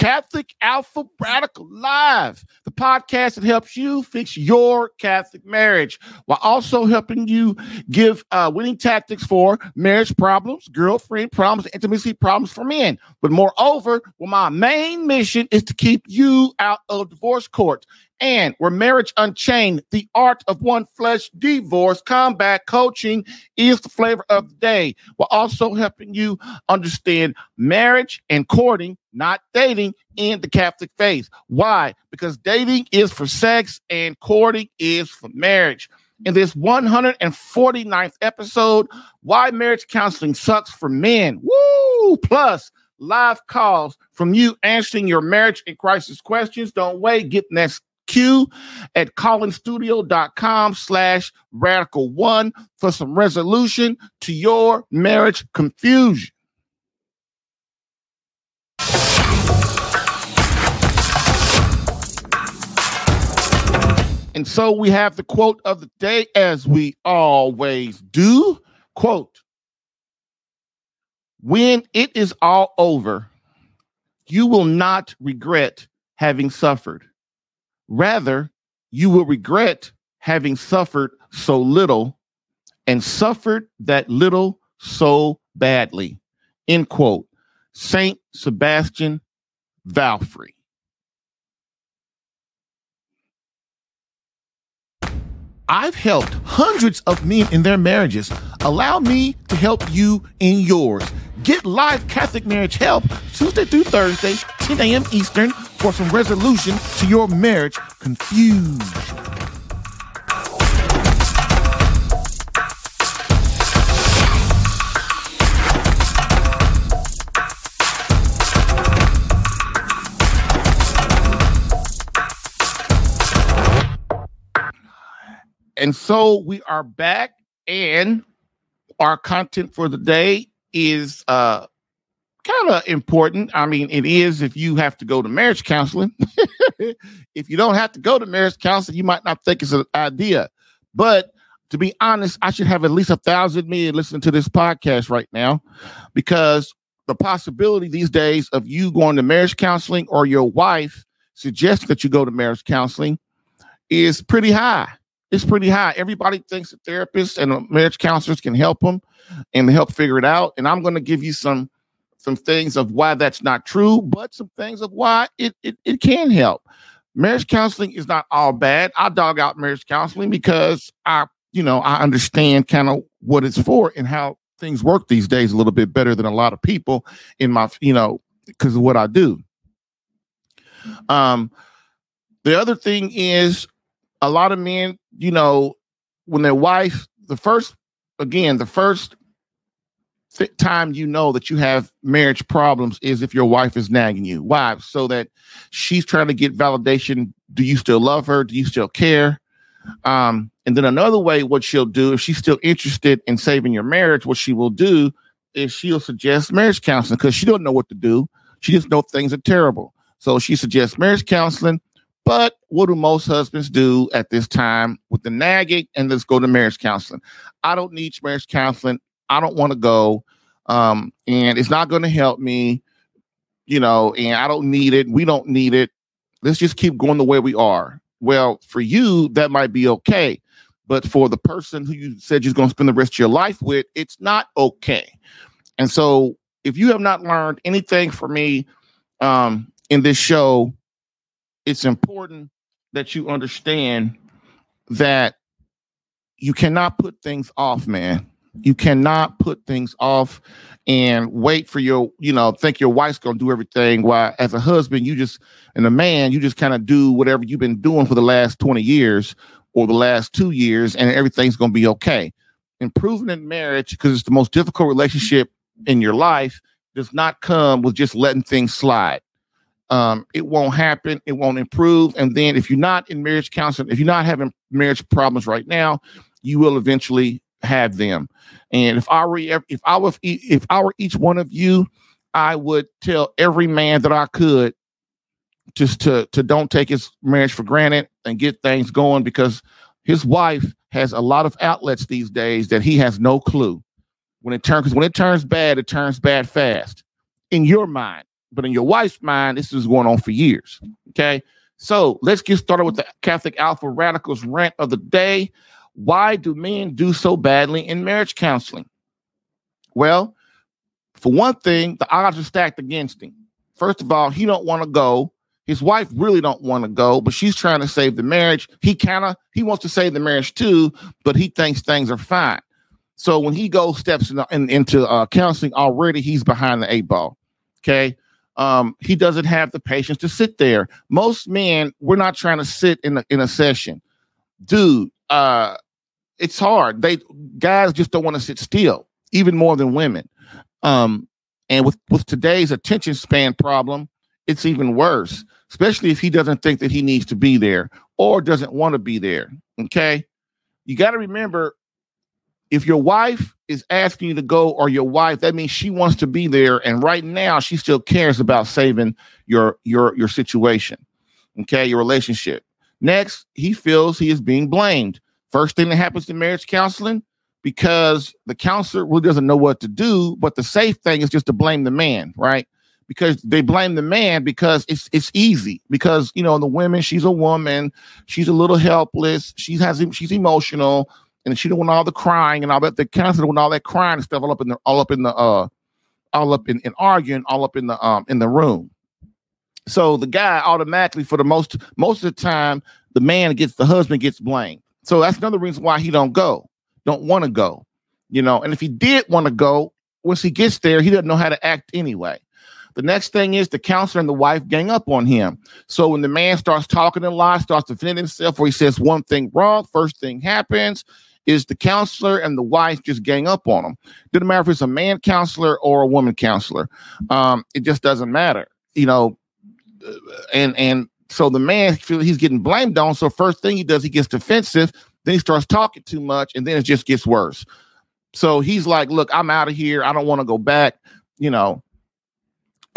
Catholic Alpha Radical Live, the podcast that helps you fix your Catholic marriage while also helping you give uh, winning tactics for marriage problems, girlfriend problems, intimacy problems for men. But moreover, well, my main mission is to keep you out of divorce court and where marriage unchained, the art of one flesh divorce combat coaching is the flavor of the day, while also helping you understand marriage and courting, not dating in the Catholic faith. Why? Because dating is for sex and courting is for marriage. In this 149th episode, why marriage counseling sucks for men. Woo! Plus, live calls from you answering your marriage and crisis questions. Don't wait. Get next Q at callinstudio.com slash radical one for some resolution to your marriage confusion. And so we have the quote of the day, as we always do. Quote When it is all over, you will not regret having suffered. Rather, you will regret having suffered so little and suffered that little so badly. End quote. Saint Sebastian Valfré. I've helped hundreds of men in their marriages. Allow me to help you in yours. Get live Catholic marriage help Tuesday through Thursday, 10 a.m. Eastern, for some resolution to your marriage confusion. And so we are back, and our content for the day is uh kind of important. I mean, it is if you have to go to marriage counseling. if you don't have to go to marriage counseling, you might not think it's an idea. But to be honest, I should have at least a thousand men listening to this podcast right now because the possibility these days of you going to marriage counseling or your wife suggesting that you go to marriage counseling is pretty high. It's pretty high. Everybody thinks that therapists and marriage counselors can help them and help figure it out. And I'm going to give you some some things of why that's not true, but some things of why it, it, it can help. Marriage counseling is not all bad. I dog out marriage counseling because I, you know, I understand kind of what it's for and how things work these days a little bit better than a lot of people in my, you know, because of what I do. Um, the other thing is a lot of men, you know, when their wife, the first, again, the first time you know that you have marriage problems is if your wife is nagging you. Why? So that she's trying to get validation. Do you still love her? Do you still care? Um, and then another way, what she'll do, if she's still interested in saving your marriage, what she will do is she'll suggest marriage counseling because she don't know what to do. She just know things are terrible. So she suggests marriage counseling. But what do most husbands do at this time with the nagging? And let's go to marriage counseling. I don't need marriage counseling. I don't want to go. Um, and it's not going to help me, you know, and I don't need it. We don't need it. Let's just keep going the way we are. Well, for you, that might be okay. But for the person who you said you're going to spend the rest of your life with, it's not okay. And so if you have not learned anything from me um, in this show, it's important that you understand that you cannot put things off, man. You cannot put things off and wait for your, you know, think your wife's gonna do everything. While as a husband, you just and a man, you just kind of do whatever you've been doing for the last 20 years or the last two years, and everything's gonna be okay. Improvement in marriage, because it's the most difficult relationship in your life, does not come with just letting things slide. Um, it won't happen. It won't improve. And then if you're not in marriage counseling, if you're not having marriage problems right now, you will eventually have them. And if I were if I was if I were each one of you, I would tell every man that I could just to to don't take his marriage for granted and get things going because his wife has a lot of outlets these days that he has no clue. When it turns when it turns bad, it turns bad fast in your mind. But in your wife's mind, this is going on for years. Okay. So let's get started with the Catholic Alpha Radicals rant of the day. Why do men do so badly in marriage counseling? Well, for one thing, the odds are stacked against him. First of all, he don't want to go. His wife really don't want to go, but she's trying to save the marriage. He kind of he wants to save the marriage too, but he thinks things are fine. So when he goes steps in, in, into uh, counseling, already he's behind the eight ball. Okay, um, he doesn't have the patience to sit there. Most men, we're not trying to sit in a, in a session, dude. Uh, it's hard. They guys just don't want to sit still, even more than women. Um, and with with today's attention span problem, it's even worse. Especially if he doesn't think that he needs to be there or doesn't want to be there. Okay, you got to remember if your wife is asking you to go or your wife that means she wants to be there. And right now she still cares about saving your your your situation okay your relationship. Next he feels he is being blamed. First thing that happens in marriage counseling because the counselor really doesn't know what to do but the safe thing is just to blame the man right? Because they blame the man because it's it's easy because you know the women she's a woman she's a little helpless she has she's emotional and she don't want all the crying and all that. The counselor want all that crying and stuff all up in the all up in the uh all up in, in arguing all up in the um in the room. So the guy automatically, for the most most of the time, the man gets the husband gets blamed. So that's another reason why he don't go, don't want to go, you know. And if he did want to go, once he gets there, he doesn't know how to act anyway. The next thing is the counselor and the wife gang up on him. So when the man starts talking a lies, starts defending himself, or he says one thing wrong, first thing happens is the counselor and the wife just gang up on him. Doesn't matter if it's a man counselor or a woman counselor. Um, it just doesn't matter, you know. Uh, and and so the man feels he's getting blamed on. So first thing he does, he gets defensive. Then he starts talking too much, and then it just gets worse. So he's like, "Look, I'm out of here. I don't want to go back." You know.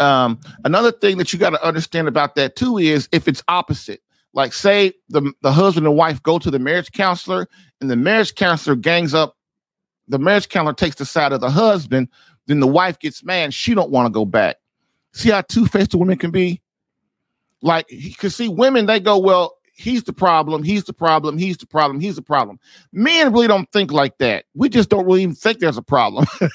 Um, another thing that you got to understand about that too is if it's opposite like say the the husband and wife go to the marriage counselor and the marriage counselor gangs up the marriage counselor takes the side of the husband then the wife gets mad. She don't want to go back. See how two-faced the women can be? Like because see women they go well he's the problem he's the problem he's the problem he's the problem. Men really don't think like that. We just don't really even think there's a problem.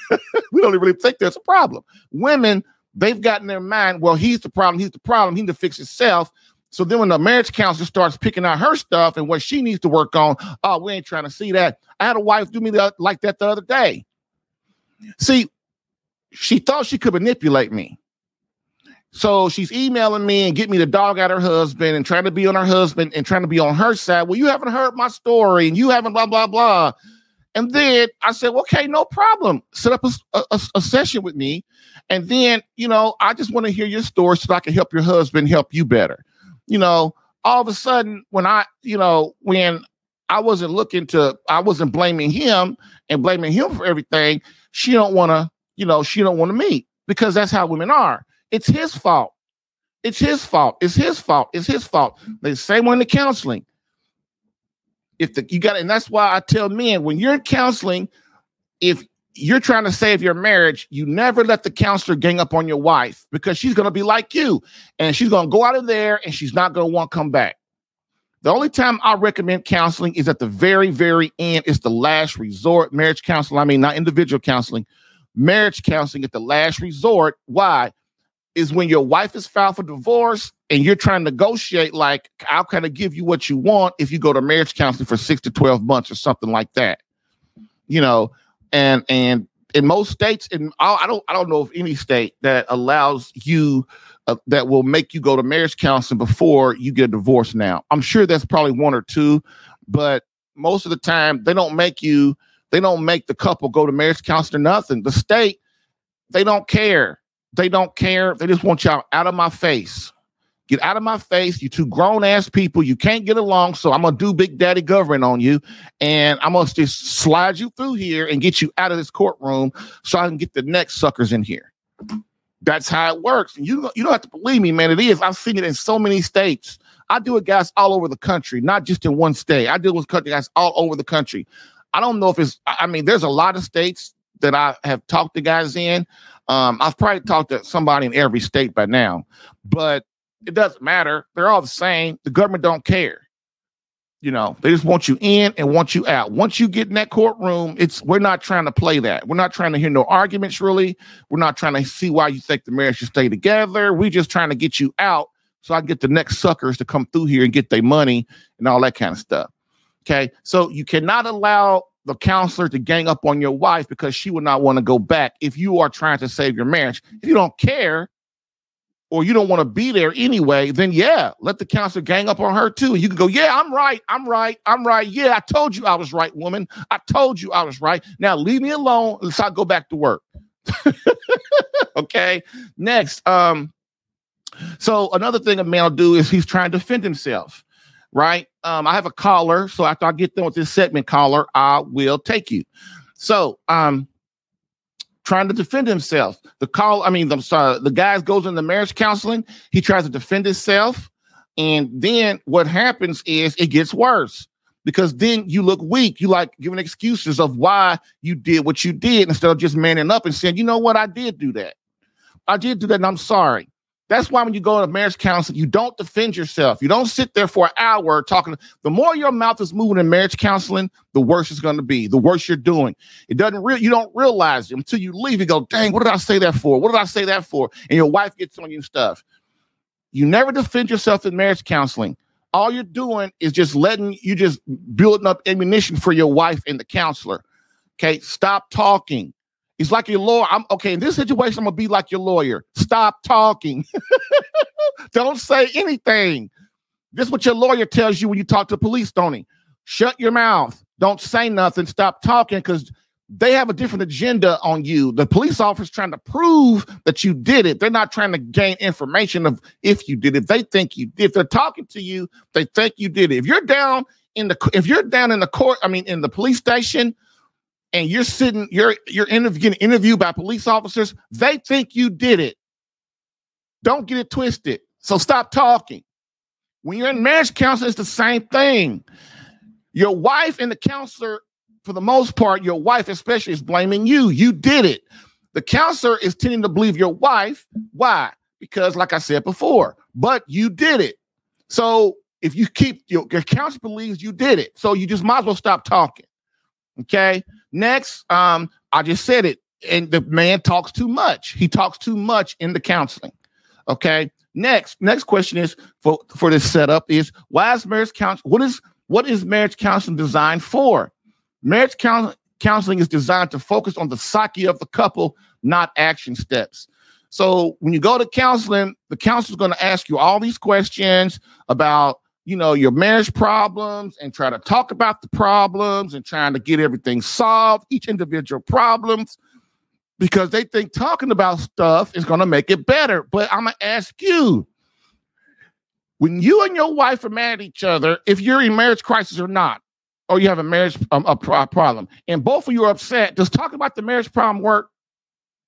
We don't really think there's a problem. Women they've got in their mind well he's the problem he's the problem he need to fix himself so then when the marriage counselor starts picking out her stuff and what she needs to work on, oh, we ain't trying to see that. I had a wife do me the, like that the other day. See, she thought she could manipulate me. So she's emailing me and get me the dog out her husband and trying to be on her husband and trying to be on her side. Well, you haven't heard my story and you haven't blah, blah, blah. And then I said, well, okay, no problem. Set up a, a, a session with me. And then, you know, I just want to hear your story so I can help your husband help you better you know, all of a sudden when I, you know, when I wasn't looking to, I wasn't blaming him and blaming him for everything. She don't want to, you know, she don't want to meet because that's how women are. It's his fault. It's his fault. It's his fault. It's his fault. The same one the counseling. If the you got, and that's why I tell men when you're in counseling, if you're trying to save your marriage, you never let the counselor gang up on your wife because she's going to be like you and she's going to go out of there and she's not going to want to come back. The only time I recommend counseling is at the very, very end. It's the last resort. Marriage counseling, I mean, not individual counseling, marriage counseling at the last resort. Why? Is when your wife is filed for divorce and you're trying to negotiate, like, I'll kind of give you what you want if you go to marriage counseling for six to 12 months or something like that. You know, and and in most states, in I don't I don't know of any state that allows you uh, that will make you go to marriage counseling before you get divorced. Now, I'm sure that's probably one or two, but most of the time they don't make you they don't make the couple go to marriage counseling nothing. The state they don't care. They don't care. They just want y'all out of my face. Get out of my face. You two grown ass people. You can't get along. So I'm gonna do big daddy government on you. And I'm gonna just slide you through here and get you out of this courtroom so I can get the next suckers in here. That's how it works. And you, you don't have to believe me, man. It is. I've seen it in so many states. I deal with guys all over the country, not just in one state. I deal with guys all over the country. I don't know if it's, I mean, there's a lot of states that I have talked to guys in. Um, I've probably talked to somebody in every state by now, but it doesn't matter. They're all the same. The government don't care. You know, they just want you in and want you out. Once you get in that courtroom, it's we're not trying to play that. We're not trying to hear no arguments, really. We're not trying to see why you think the marriage should stay together. We're just trying to get you out so I get the next suckers to come through here and get their money and all that kind of stuff. Okay. So you cannot allow the counselor to gang up on your wife because she would not want to go back if you are trying to save your marriage. If you don't care or you don't want to be there anyway, then yeah, let the counselor gang up on her too. You can go, yeah, I'm right. I'm right. I'm right. Yeah, I told you I was right, woman. I told you I was right. Now leave me alone. Let's not go back to work. okay. Next, um, so another thing a man will do is he's trying to defend himself, right? Um, I have a caller, so after I get done with this segment, caller, I will take you. So, um, trying to defend himself. The call, I mean, I'm sorry, the guy goes into marriage counseling. He tries to defend himself, and then what happens is it gets worse because then you look weak. You like giving excuses of why you did what you did instead of just manning up and saying, you know what, I did do that. I did do that, and I'm sorry. That's why when you go to marriage counseling, you don't defend yourself. You don't sit there for an hour talking. The more your mouth is moving in marriage counseling, the worse it's going to be. The worse you're doing. It doesn't real. You don't realize it until you leave. You go, dang, what did I say that for? What did I say that for? And your wife gets on you stuff. You never defend yourself in marriage counseling. All you're doing is just letting you just building up ammunition for your wife and the counselor. Okay, stop talking. He's like your lawyer. I'm okay. In this situation, I'm gonna be like your lawyer. Stop talking. don't say anything. This is what your lawyer tells you when you talk to police, Tony. Shut your mouth. Don't say nothing. Stop talking because they have a different agenda on you. The police officer's trying to prove that you did it. They're not trying to gain information of if you did it. They think you. If they're talking to you, they think you did it. If you're down in the if you're down in the court, I mean in the police station and you're sitting, you're you're interv- getting interviewed by police officers, they think you did it. Don't get it twisted. So stop talking. When you're in marriage counseling, it's the same thing. Your wife and the counselor, for the most part, your wife especially is blaming you. You did it. The counselor is tending to believe your wife. Why? Because, like I said before, but you did it. So if you keep your, your counselor believes you did it, so you just might as well stop talking. Okay. Next, um, I just said it, and the man talks too much. He talks too much in the counseling. Okay. Next, next question is for for this setup is why is marriage counseling? What is what is marriage counseling designed for? Marriage counseling counseling is designed to focus on the psyche of the couple, not action steps. So when you go to counseling, the counselor is going to ask you all these questions about you know, your marriage problems and try to talk about the problems and trying to get everything solved, each individual problems, because they think talking about stuff is going to make it better. But I'm going to ask you when you and your wife are mad at each other, if you're in marriage crisis or not, or you have a marriage um, a pro- problem, and both of you are upset, does talking about the marriage problem work?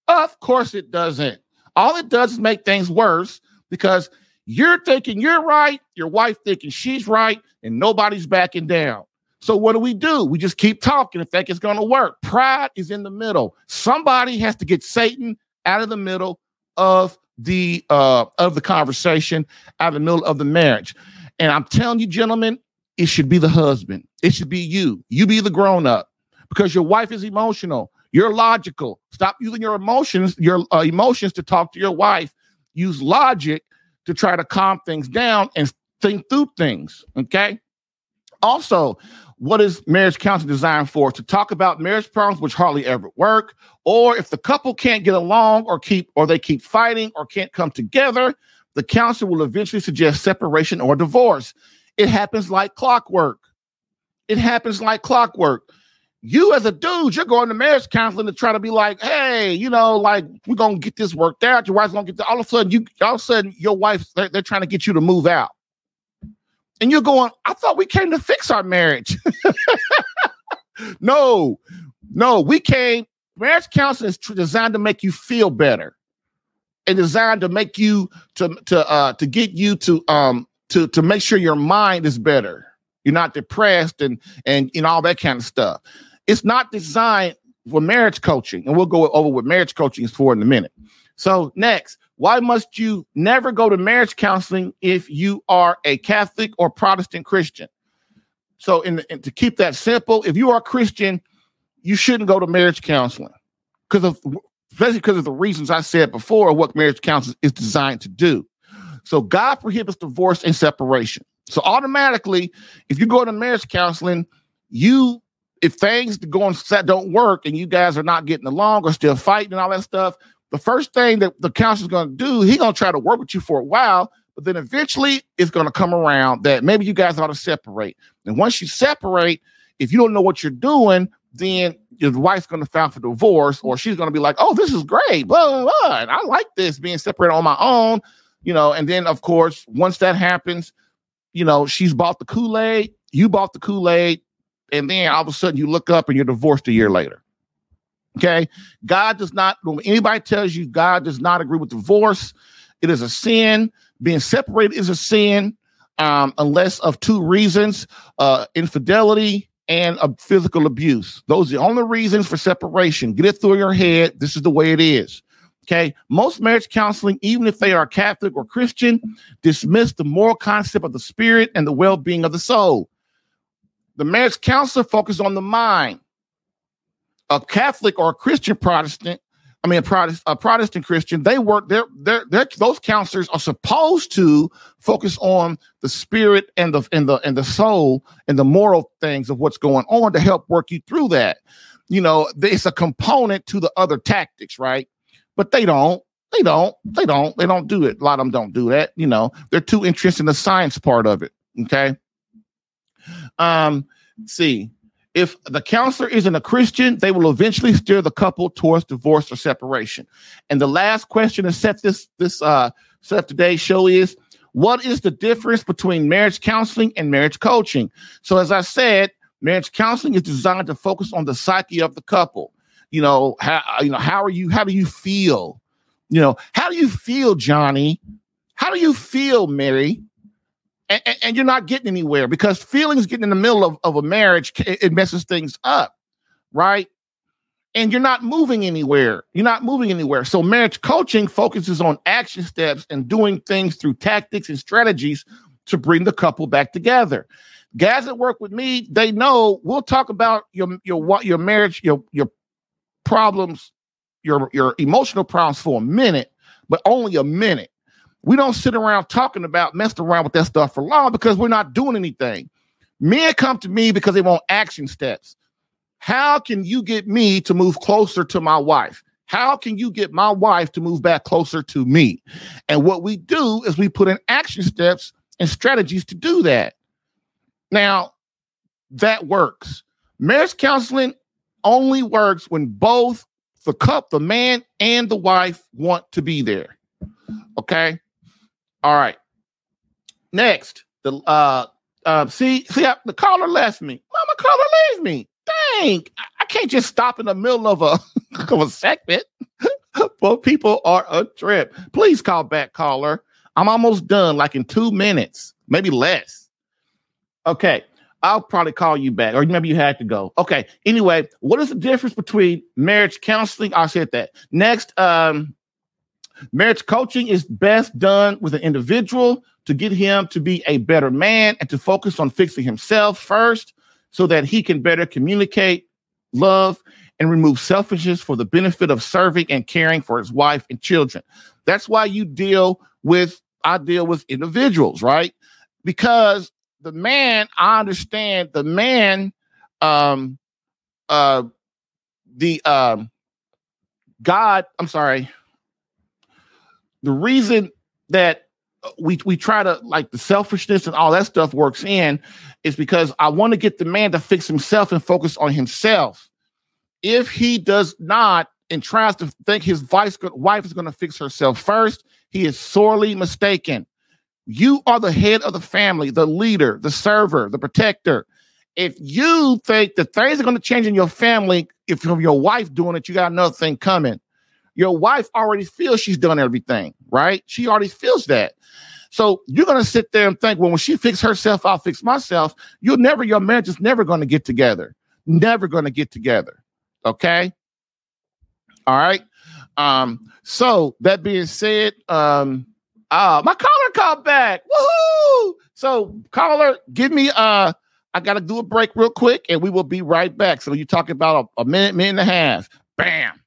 Of course it doesn't. All it does is make things worse because you're thinking you're right, your wife thinking she's right, and nobody's backing down. So what do we do? We just keep talking and think it's going to work. Pride is in the middle. Somebody has to get Satan out of the middle of the uh of the conversation, out of the middle of the marriage. And I'm telling you, gentlemen, it should be the husband. It should be you. You be the grown up because your wife is emotional. You're logical. Stop using your emotions, your uh, emotions to talk to your wife. Use logic to try to calm things down and think through things. Okay. Also, what is marriage counseling designed for? To talk about marriage problems which hardly ever work, or if the couple can't get along or keep or they keep fighting or can't come together, the counselor will eventually suggest separation or divorce. It happens like clockwork. It happens like clockwork. You as a dude, you're going to marriage counseling to try to be like, hey, you know, like we're gonna get this worked out. Your wife's gonna get the, all of a sudden you all of a sudden your wife they're, they're trying to get you to move out. And you're going, I thought we came to fix our marriage. no, no, we came. Marriage counseling is designed to make you feel better and designed to make you to to uh to get you to um to to make sure your mind is better. You're not depressed and and know all that kind of stuff. It's not designed for marriage coaching, and we'll go over what marriage coaching is for in a minute. So next, why must you never go to marriage counseling if you are a Catholic or Protestant Christian? So, in, in to keep that simple, if you are a Christian, you shouldn't go to marriage counseling because of especially because of the reasons I said before. What marriage counseling is designed to do. So, God prohibits divorce and separation. So, automatically, if you go to marriage counseling, you if things go on set don't work and you guys are not getting along or still fighting and all that stuff, the first thing that the counselor's going to do, he's going to try to work with you for a while, but then eventually it's going to come around that maybe you guys ought to separate. And once you separate, if you don't know what you're doing, then your wife's going to file for divorce, or she's going to be like, "Oh, this is great, blah, blah, blah. And I like this being separated on my own," you know. And then, of course, once that happens, you know, she's bought the Kool Aid, you bought the Kool Aid, and then all of a sudden you look up and you're divorced a year later. Okay. God does not, when anybody tells you God does not agree with divorce, it is a sin. Being separated is a sin, um, unless of two reasons uh, infidelity and a physical abuse. Those are the only reasons for separation. Get it through your head. This is the way it is. Okay. Most marriage counseling, even if they are Catholic or Christian, dismiss the moral concept of the spirit and the well being of the soul. The marriage counselor focuses on the mind. A Catholic or a Christian Protestant, I mean a Protestant, a Protestant Christian, they work. They're, they're, those counselors are supposed to focus on the spirit and the and the and the soul and the moral things of what's going on to help work you through that. You know, it's a component to the other tactics, right? But they don't. They don't. They don't. They don't do it. A lot of them don't do that. You know, they're too interested in the science part of it. Okay. Um, see, if the counselor isn't a Christian, they will eventually steer the couple towards divorce or separation. And the last question to set this this uh set today's show is what is the difference between marriage counseling and marriage coaching? So as I said, marriage counseling is designed to focus on the psyche of the couple. You know, how you know, how are you how do you feel? You know, how do you feel, Johnny? How do you feel, Mary? And, and, you're not getting anywhere because feelings getting in the middle of, of a marriage it messes things up right? And you're not moving anywhere. You're not moving anywhere. So marriage coaching focuses on action steps and doing things through tactics and strategies to bring the couple back together. Guys that work with me they know we'll talk about your your what your marriage your your problems your your emotional problems for a minute but only a minute we don't sit around talking about messing around with that stuff for long because we're not doing anything. Men come to me because they want action steps. How can you get me to move closer to my wife? How can you get my wife to move back closer to me? And what we do is we put in action steps and strategies to do that. Now, that works. Marriage counseling only works when both the cup, the man and the wife want to be there. Okay. All right. Next, the uh uh see see the caller left me. Mama caller leaves me. Dang, I can't just stop in the middle of a of a segment. well, people are a trip. Please call back, caller. I'm almost done, like in two minutes, maybe less. Okay. I'll probably call you back, or maybe you had to go. Okay. Anyway, what is the difference between marriage counseling? I said that. Next, um, Marriage coaching is best done with an individual to get him to be a better man and to focus on fixing himself first so that he can better communicate, love, and remove selfishness for the benefit of serving and caring for his wife and children. That's why you deal with, I deal with individuals, right? Because the man, I understand the man, um, uh, the, um, God, I'm sorry, the reason that we we try to like the selfishness and all that stuff works in is because I want to get the man to fix himself and focus on himself. If he does not and tries to think his vice, wife is going to fix herself first, he is sorely mistaken. You are the head of the family, the leader, the server, the protector. If you think that things are going to change in your family, if your wife doing it, you got another thing coming. Your wife already feels she's done everything, right? She already feels that. So you're to sit there and think, well, when she fix herself, I'll fix myself. You'll never, your marriage is never to get together. Never to get together. Okay. All right. Um, so that being said, um, uh, my caller called back. Woohoo! So caller, give me uh I gotta do a break real quick and we will be right back. So you talking about a, a minute, minute and a half. Bam.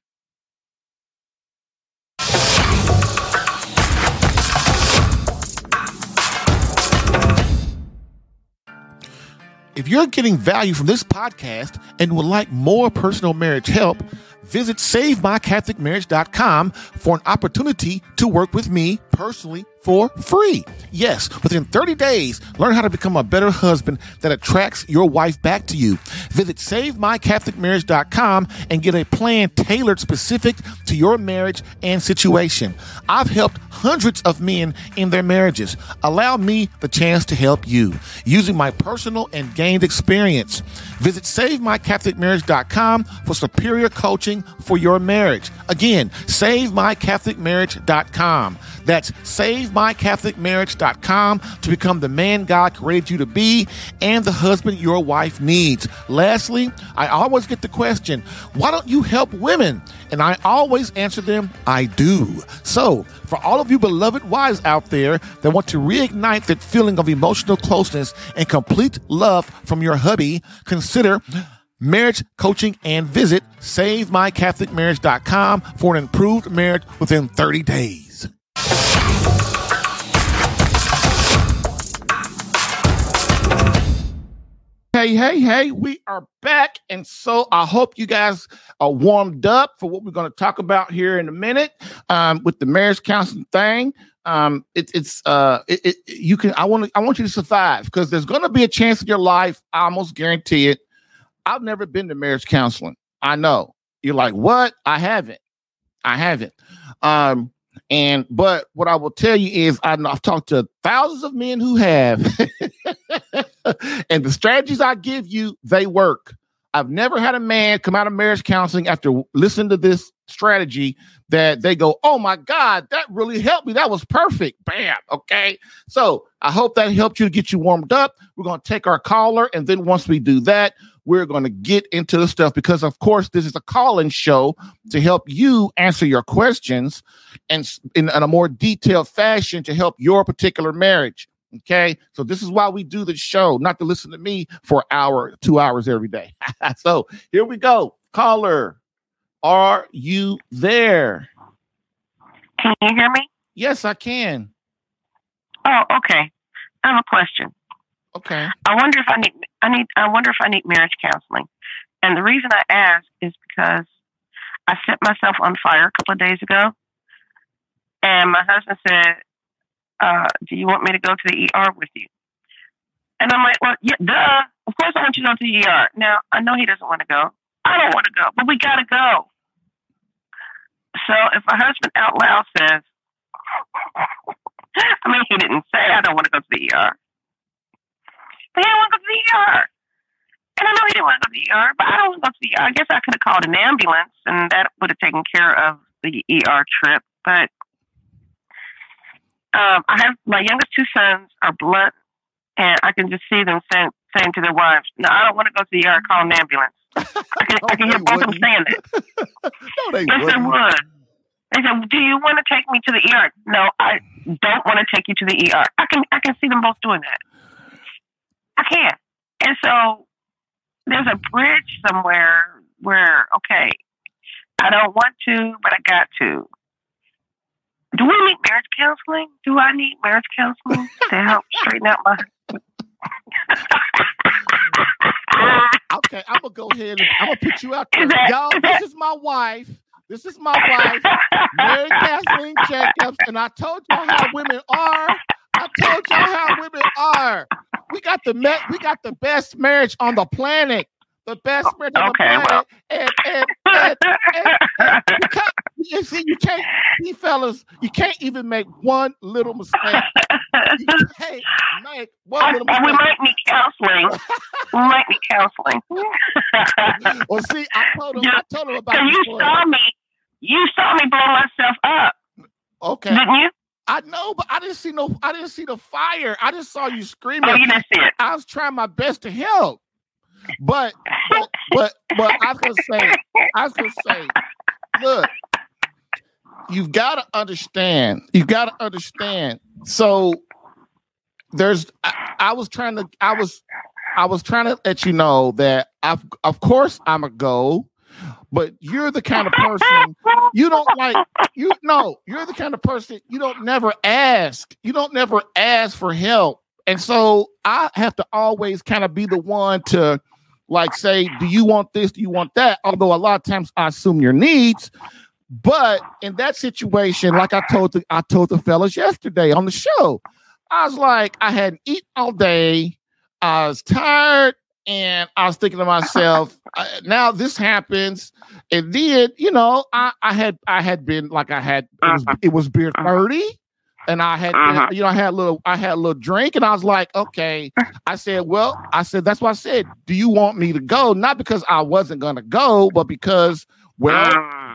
If you're getting value from this podcast and would like more personal marriage help, visit SaveMyCatholicMarriage.com for an opportunity to work with me personally for free. Yes, within 30 days, learn how to become a better husband that attracts your wife back to you. Visit SaveMyCatholicMarriage.com and get a plan tailored specific to your marriage and situation. I've helped hundreds of men in their marriages. Allow me the chance to help you using my personal and gained experience. Visit SaveMyCatholicMarriage.com for superior coaching for your marriage. Again, SaveMyCatholicMarriage.com. That's SaveMyCatholicMarriage.com to become the man God created you to be and the husband your wife needs. Lastly, I always get the question, why don't you help women? And I always answer them, I do. So, for all of you beloved wives out there that want to reignite that feeling of emotional closeness and complete love from your hubby, consider marriage coaching and visit SaveMyCatholicMarriage.com for an improved marriage within 30 days. Hey, hey, hey, we are back. And so I hope you guys are warmed up for what we're going to talk about here in a minute um, with the marriage counseling thing. Um, it, it's uh, it, it, you can. I want to. I want you to survive because there's going to be a chance in your life. I almost guarantee it. I've never been to marriage counseling. I know you're like, what? I haven't. I haven't. Um, and but what I will tell you is I, I've talked to thousands of men who have, and the strategies I give you, they work. I've never had a man come out of marriage counseling after listening to this strategy that they go, Oh my God, that really helped me. That was perfect. Bam. Okay. So I hope that helped you to get you warmed up. We're going to take our caller. And then once we do that, we're going to get into the stuff because, of course, this is a call in show to help you answer your questions and in, in a more detailed fashion to help your particular marriage. Okay. So this is why we do the show, not to listen to me for hour, two hours every day. so here we go. Caller, are you there? Can you hear me? Yes, I can. Oh, okay. I have a question. Okay. I wonder if I need I need I wonder if I need marriage counseling. And the reason I ask is because I set myself on fire a couple of days ago. And my husband said, uh, do you want me to go to the ER with you? And I'm like, well, yeah, duh. Of course I want you to go to the ER. Now, I know he doesn't want to go. I don't want to go, but we got to go. So if my husband out loud says, I mean, he didn't say, I don't want to go to the ER. He didn't want to go to the ER. And I know he didn't want to go to the ER, but I don't want to go to the ER. I guess I could have called an ambulance and that would have taken care of the ER trip. But um, I have my youngest two sons are blunt, and I can just see them saying, saying to their wives, "No, I don't want to go to the ER. Call an ambulance." I can, no, I can hear both of them saying it. no, they yes, wouldn't. they would. They said, "Do you want to take me to the ER?" No, I don't want to take you to the ER. I can I can see them both doing that. I can't. and so there's a bridge somewhere where okay, I don't want to, but I got to. Do we need marriage counseling? Do I need marriage counseling to help straighten out my? okay, I'm gonna go ahead and I'm gonna put you out there, that- y'all. is This is my wife. This is my wife, Mary Kathleen Jacobs, and I told y'all how women are. I told y'all how women are. We got the me- we got the best marriage on the planet. The best marriage on the planet. well. And, and, and, and, and you, can't, you see, you can't, you fellas, you can't even make one little mistake. You can't make one I- little we might need counseling. we might need counseling. Well, see, I told him, I told him about Because you saw me, you saw me blow myself up, Okay, didn't you? I know, but I didn't see no, I didn't see the fire. I just saw you screaming. Oh, you didn't see it. I was trying my best to help, but but but, but I was gonna say, I was gonna say, look, you've got to understand. You've got to understand. So there's, I, I was trying to, I was, I was trying to let you know that I've, of course, I'm a go, but you're the kind of person you don't like you know you're the kind of person you don't never ask you don't never ask for help. And so i have to always kind of be the one to like say do you want this? Do you want that? Although a lot of times i assume your needs but in that situation like i told the i told the fellas yesterday on the show i was like i hadn't eaten all day. I was tired and i was thinking to myself uh, now this happens and then you know I, I had I had been like I had it was, it was beer thirty, and I had Uh-huh. you know I had a little I had a little drink, and I was like, okay. I said, well, I said that's why I said, do you want me to go? Not because I wasn't gonna go, but because well, Mm.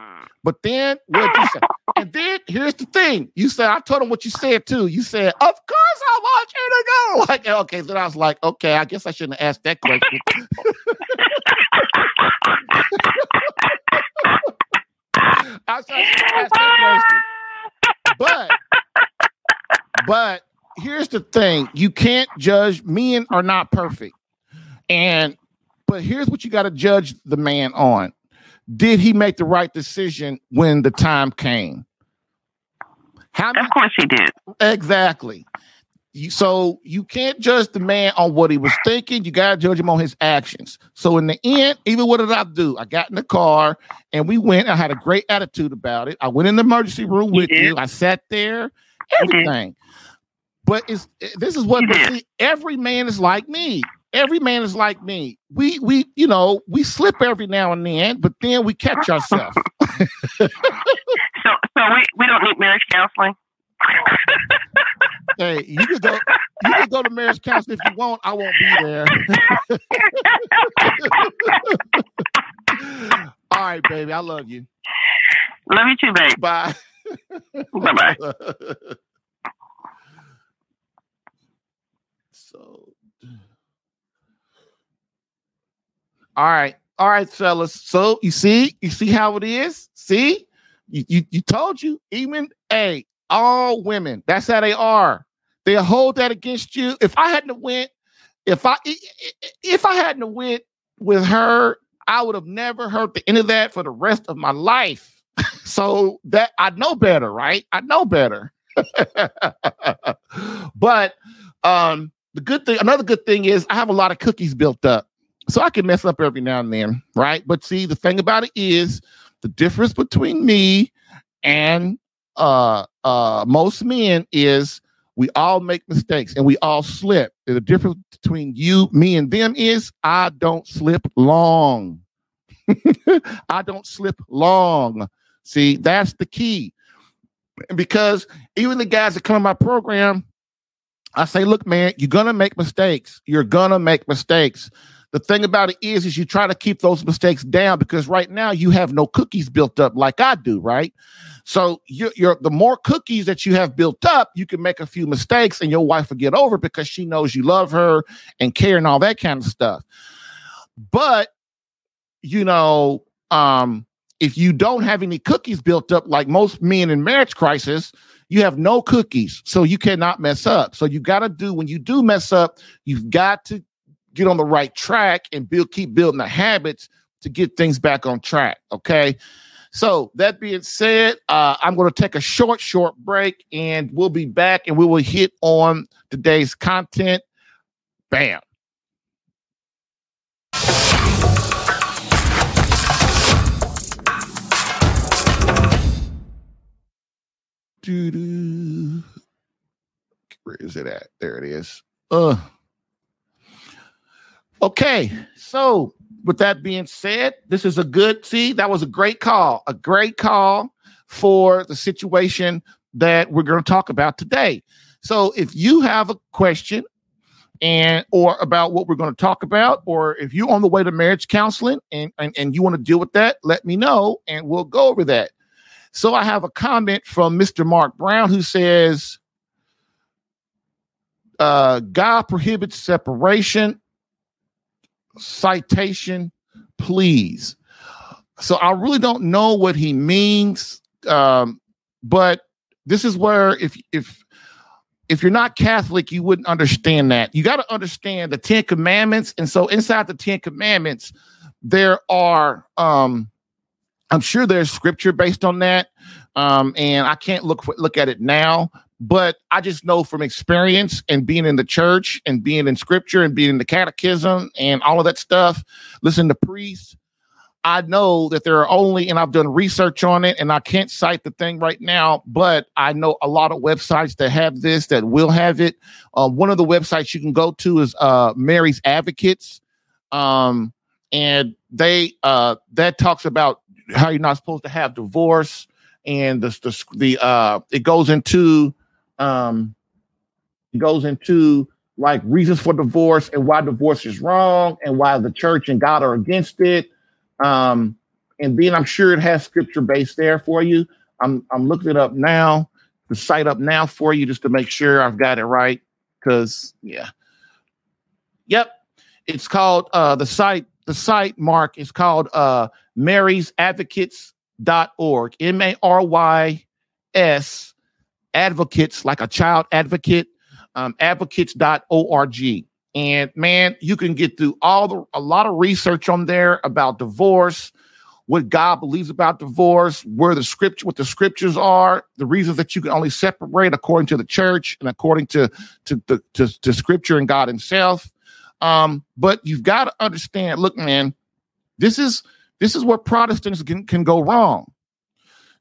But then what you said, and then here's the thing: you said I told him what you said too. You said, of course I want you to go. Like okay, so I was like, okay, I guess I shouldn't have asked that question. I have asked that question. but but here's the thing you can't judge men are not perfect and but here's what you got to judge the man on did he make the right decision when the time came? How Of course he did. exactly. You, so you can't judge the man on what he was thinking. You got to judge him on his actions. So in the end even what did i do? I got in the car and we went. I had a great attitude about it. I went in the emergency room You with did. you. I sat there. Everything. But it's this is what You see, every man is like me every man is like me. We we you know we slip every now and then but then we catch ourselves. So, so we, we don't need marriage counseling. hey you can go you can go to marriage counseling if you want. I won't be there. All right baby. I love you. Love you too, babe. bye. Bye bye. so all right. All right fellas. So you see? You see how it is? See? You you, you told you. Even a all women. That's how they are. They'll hold that against you. If i hadn't went if i- if i hadn't went with her i would have never heard the end of that for the rest of my life. So that i know better right? I know better. But um the good thing another good thing is i have a lot of cookies built up so i can mess up every now and then right? But see the thing about it is the difference between me and uh uh most men is we all make mistakes and we all slip. The difference between you me and them is i don't slip long. I don't slip long. See that's the key. Because even the guys that come on my program, I say, look, man, you're gonna make mistakes. You're gonna make mistakes. The thing about it is, is you try to keep those mistakes down because right now you have no cookies built up like I do, right? So you're, you're the more cookies that you have built up, you can make a few mistakes and your wife will get over because she knows you love her and care and all that kind of stuff. But you know, um, if you don't have any cookies built up, like most men in marriage crisis, you have no cookies, so you cannot mess up. So you got to do when you do mess up, you've got to get on the right track and build, keep building the habits to get things back on track. Okay. So that being said, uh, I'm going to take a short, short break, and we'll be back, and we will hit on today's content. Bam. Doo-doo. Where is it at? There it is. Uh. Okay, so with that being said, this is a good see. That was a great call, a great call for the situation that we're going to talk about today. So if you have a question and or about what we're going to talk about, or if you're on the way to marriage counseling and, and, and you want to deal with that, let me know and we'll go over that. So I have a comment from Mr. Mark Brown who says, uh, God prohibits separation. Citation, please. So I really don't know what he means, um, but this is where if if if you're not Catholic, you wouldn't understand that. You got to understand the Ten Commandments, and so inside the Ten Commandments, there are um, I'm sure there's scripture based on that, um, and I can't look for, look at it now. But I just know from experience and being in the church and being in scripture and being in the catechism and all of that stuff, listen to priests, I know that there are only, and I've done research on it, and I can't cite the thing right now, but I know a lot of websites that have this that will have it. Uh, one of the websites you can go to is uh, Mary's Advocates, um, and they uh, that talks about how you're not supposed to have divorce, and the the, the uh, it goes into um, it goes into like reasons for divorce and why divorce is wrong and why the church and God are against it um, and then I'm sure it has scripture based there for you. I'm I'm looking it up now, the site up now for you just to make sure I've got it right. Cause yeah. Yep. It's called uh the site, the site mark is called uh Mary's Advocates.org. M-A-R-Y-S advocates, like a child advocate, um, advocates.org. And man, you can get through all the a lot of research on there about divorce, what God believes about divorce, where the scripture, what the scriptures are, the reasons that you can only separate according to the church and according to to to, to, to scripture and God Himself. Um, but you've got to understand, look, man, this is this is where Protestants can, can go wrong.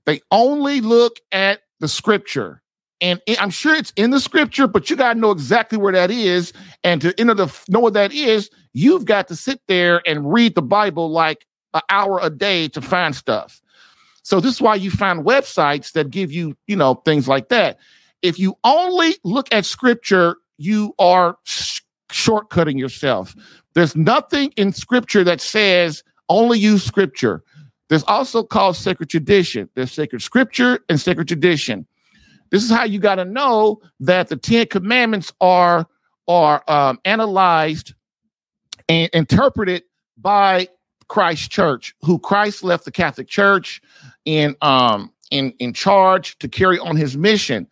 They only look at the scripture and I'm sure it's in the scripture, but you got to know exactly where that is. And to know what that is, you've got to sit there and read the Bible like an hour a day to find stuff. So this is why you find websites that give you, you know, things like that. If you only look at scripture, you are sh- shortcutting yourself. There's nothing in scripture that says only use scripture. There's also called sacred tradition. There's sacred scripture and sacred tradition. This is how you got to know that the Ten Commandments are are um, analyzed and interpreted by Christ Church, who Christ left the Catholic Church in um in in charge to carry on his mission.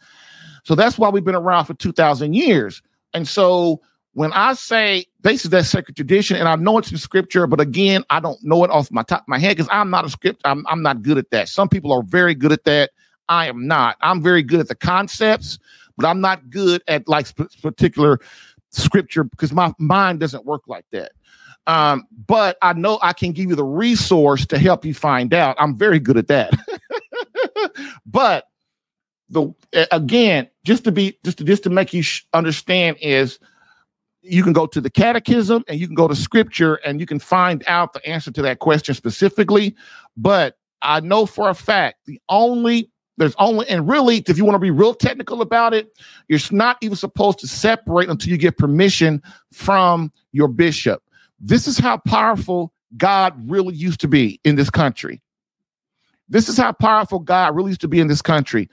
So that's why we've been around for two thousand years. And so when I say basically that sacred tradition, and I know it's in scripture, but again, I don't know it off my top of my head because I'm not a script. I'm, I'm not good at that. Some people are very good at that. I am not. I'm very good at the concepts, but I'm not good at like sp- particular scripture because my mind doesn't work like that. Um, but I know I can give you the resource to help you find out. I'm very good at that. but the again, just to be just to just to make you sh- understand is you can go to the catechism and you can go to scripture and you can find out the answer to that question specifically. But I know for a fact the only there's only, and really, if you want to be real technical about it, you're not even supposed to separate until you get permission from your bishop. This is how powerful God really used to be in this country. This is how powerful God really used to be in this country.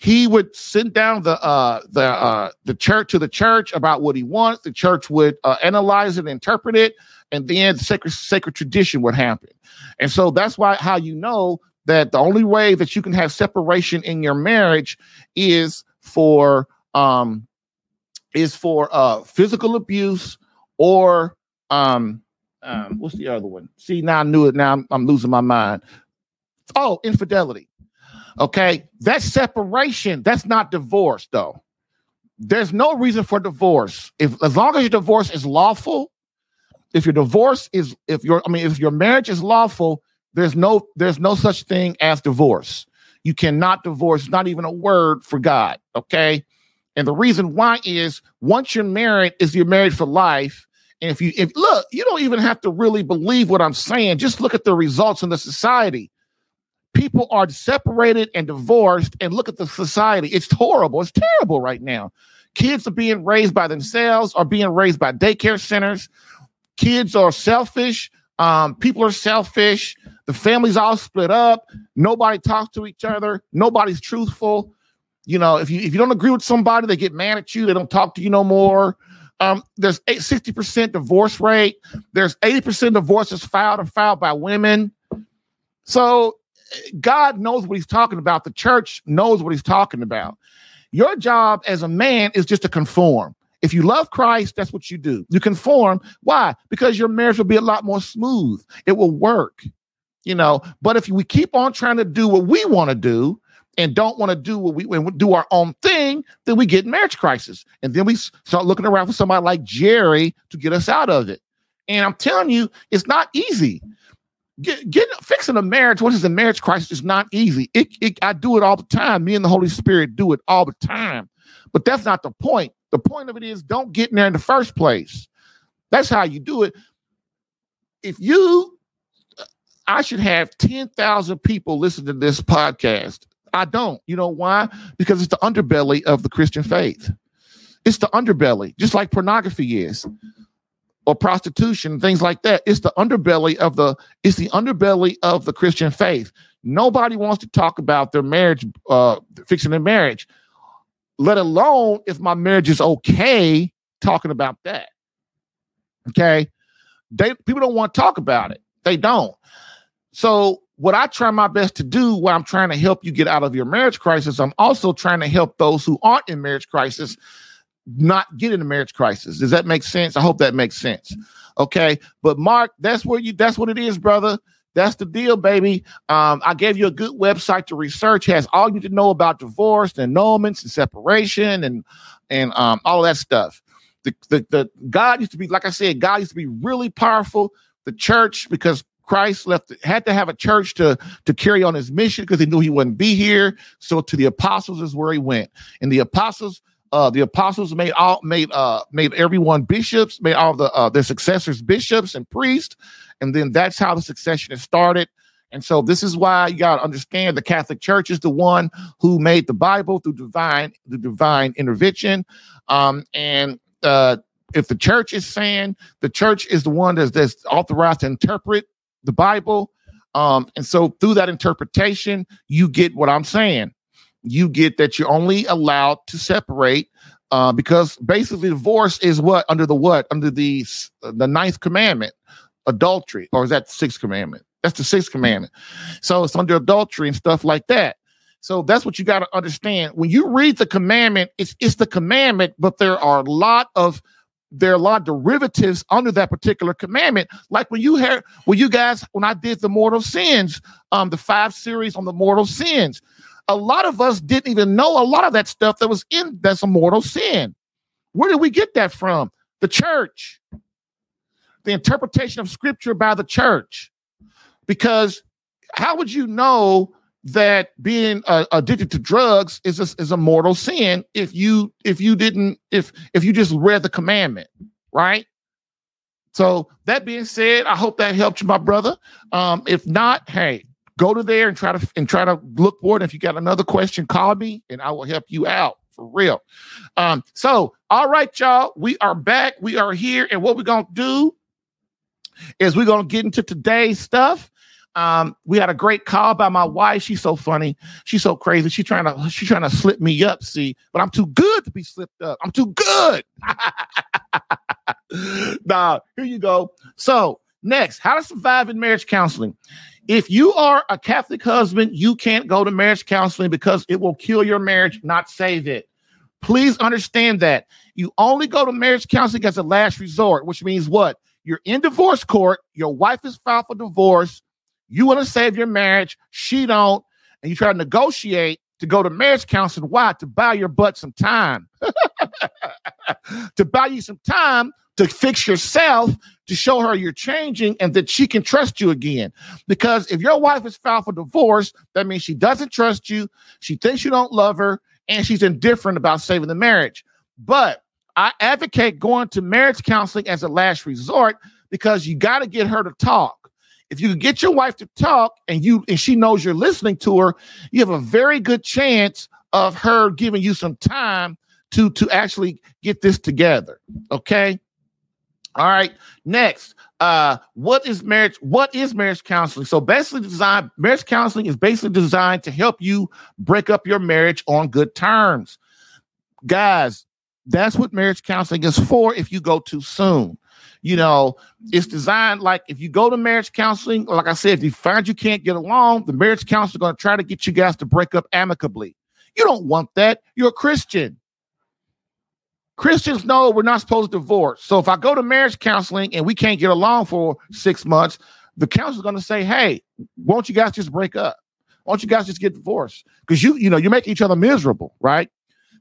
He would send down the uh, the uh, the church to the church about what he wants. The church would uh, analyze it, interpret it, and then the sacred sacred tradition would happen. And so that's why how you know that the only way that you can have separation in your marriage is for um is for uh physical abuse or um um what's the other one see now i knew it now i'm, I'm losing my mind oh infidelity okay that separation that's not divorce though there's no reason for divorce if as long as your divorce is lawful if your divorce is if your i mean if your marriage is lawful there's no there's no such thing as divorce. You cannot divorce, not even a word for God. Okay. And the reason why is once you're married, is you're married for life. And if you if look, you don't even have to really believe what I'm saying. Just look at the results in the society. People are separated and divorced, and look at the society. It's horrible. It's terrible right now. Kids are being raised by themselves, are being raised by daycare centers. Kids are selfish. Um, people are selfish. The family's all split up. Nobody talks to each other. Nobody's truthful. You know, if you if you don't agree with somebody, they get mad at you. They don't talk to you no more. Um, there's 60% divorce rate. There's 80% divorces filed and filed by women. So God knows what he's talking about. The church knows what he's talking about. Your job as a man is just to conform. If you love Christ, that's what you do. You conform. Why? Because your marriage will be a lot more smooth. It will work, you know. But if we keep on trying to do what we want to do and don't want to do what we and do our own thing, then we get marriage crisis, and then we start looking around for somebody like Jerry to get us out of it. And I'm telling you, it's not easy. Get, get fixing a marriage. What is a marriage crisis? Is not easy. It, it, I do it all the time. Me and the Holy Spirit do it all the time. But that's not the point. The point of it is don't get in there in the first place. That's how you do it. If you, I should have 10,000 people listen to this podcast. I don't. You know why? Because it's the underbelly of the Christian faith. It's the underbelly, just like pornography is or prostitution, things like that. It's the underbelly of the it's the underbelly of the Christian faith. Nobody wants to talk about their marriage, uh, fixing their marriage, let alone if my marriage is okay. Talking about that, okay? They people don't want to talk about it. They don't. So what I try my best to do while I'm trying to help you get out of your marriage crisis, I'm also trying to help those who aren't in marriage crisis not get in a marriage crisis. Does that make sense? I hope that makes sense. Okay. But Mark, that's where you that's what it is, brother. That's the deal, baby. Um, I gave you a good website to research. Has all you need to know about divorce and annulments and separation and and um, all that stuff. The, the the God used to be, like I said, God used to be really powerful. The church, because Christ left had to have a church to to carry on his mission because he knew he wouldn't be here. So to the apostles is where he went, and the apostles uh, the apostles made all made uh made everyone bishops, made all the uh, their successors bishops and priests, and then that's how the succession is started. And so this is why you got to understand the Catholic Church is the one who made the Bible through divine the divine intervention. Um, and uh, if the church is saying the church is the one that's, that's authorized to interpret the Bible, um, and so through that interpretation, you get what I'm saying you get that you're only allowed to separate uh, because basically divorce is what? Under the what? Under the the ninth commandment adultery. Or is that the sixth commandment? That's the sixth commandment. So it's under adultery and stuff like that. So that's what you got to understand. When you read the commandment it's it's the commandment but there are a lot of there are a lot of derivatives under that particular commandment. Like when you heard, when you guys, when I did the mortal sins, um, the five series on the mortal sins, a lot of us didn't even know a lot of that stuff that was in that's a mortal sin. Where did we get that from? The church, the interpretation of scripture by the church. Because how would you know that being uh, addicted to drugs is a, is a mortal sin if you if you didn't if if you just read the commandment, right? So that being said, I hope that helped you, my brother. Um, if not, hey, go to there and try to and try to look for it. If you got another question, call me and I will help you out for real. Um, so all right, y'all, we are back. We are here, and what we're gonna do is we're gonna get into today's stuff. Um, we had a great call by my wife. She's so funny. She's so crazy. She's trying to she's trying to slip me up. See, but I'm too good to be slipped up. I'm too good. nah, here you go. So next, how to survive in marriage counseling. If you are a Catholic husband, you can't go to marriage counseling because it will kill your marriage, not save it. Please understand that. You only go to marriage counseling as a last resort, which means what? You're in divorce court, your wife is filed for divorce, you want to save your marriage, she don't, and you try to negotiate to go to marriage counseling. Why? To buy your butt some time. to buy you some time to fix yourself, to show her you're changing and that she can trust you again. Because if your wife is filed for divorce, that means she doesn't trust you, she thinks you don't love her, and she's indifferent about saving the marriage. But I advocate going to marriage counseling as a last resort because you got to get her to talk. If you can get your wife to talk and you and she knows you're listening to her, you have a very good chance of her giving you some time to to actually get this together. Okay. All right. Next, uh, what is marriage? What is marriage counseling? So basically, designed marriage counseling is basically designed to help you break up your marriage on good terms. Guys, that's what marriage counseling is for. If you go too soon, you know, it's designed like if you go to marriage counseling, like I said, if you find you can't get along, the marriage counselor going to try to get you guys to break up amicably. You don't want that. You're a Christian. Christians know we're not supposed to divorce. So if I go to marriage counseling and we can't get along for six months, the counselor's going to say, "Hey, won't you guys just break up? Won't you guys just get divorced? Because you, you know, you make each other miserable, right?"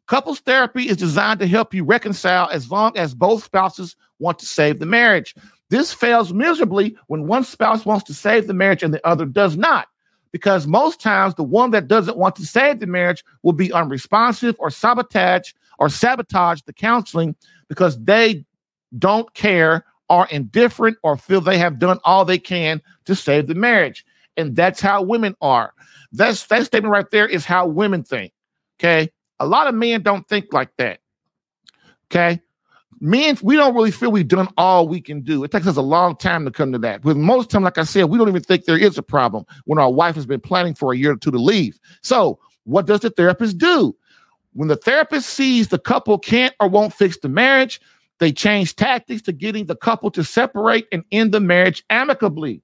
Couples therapy is designed to help you reconcile as long as both spouses want to save the marriage. This fails miserably when one spouse wants to save the marriage and the other does not because most times the one that doesn't want to save the marriage will be unresponsive or sabotage or sabotage the counseling because they don't care, are indifferent, or feel they have done all they can to save the marriage. And that's how women are. That's that statement right there is how women think. Okay. A lot of men don't think like that. Okay men, we don't really feel we've done all we can do. It takes us a long time to come to that. But most time, like I said, we don't even think there is a problem when our wife has been planning for a year or two to leave. So, what does the therapist do? When the therapist sees the couple can't or won't fix the marriage, they change tactics to getting the couple to separate and end the marriage amicably.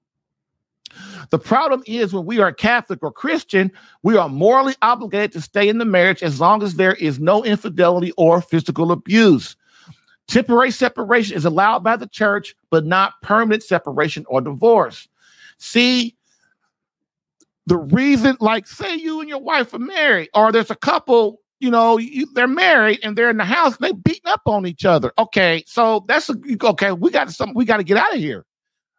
The problem is when we are Catholic or Christian, we are morally obligated to stay in the marriage as long as there is no infidelity or physical abuse. Temporary separation is allowed by the church, but not permanent separation or divorce. See, the reason, like, say you and your wife are married, or there's a couple, you know, you, they're married and they're in the house, they beating up on each other. Okay, so that's a, okay. We got some, we got to get out of here.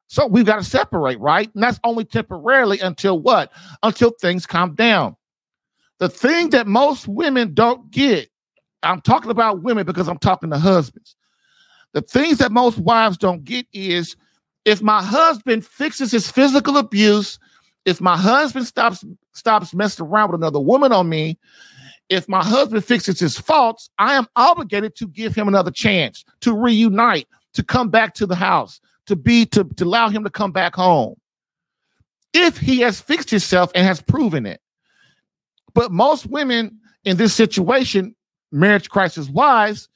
So we've got to separate, right? And that's only temporarily until what? Until things calm down. The thing that most women don't get I'm talking about women because I'm talking to husbands. The things that most wives don't get is if my husband fixes his physical abuse, if my husband stops stops messing around with another woman on me, if my husband fixes his faults, I am obligated to give him another chance to reunite, to come back to the house, to be to, to allow him to come back home. If he has fixed himself and has proven it. But most women in this situation marriage crisis wise,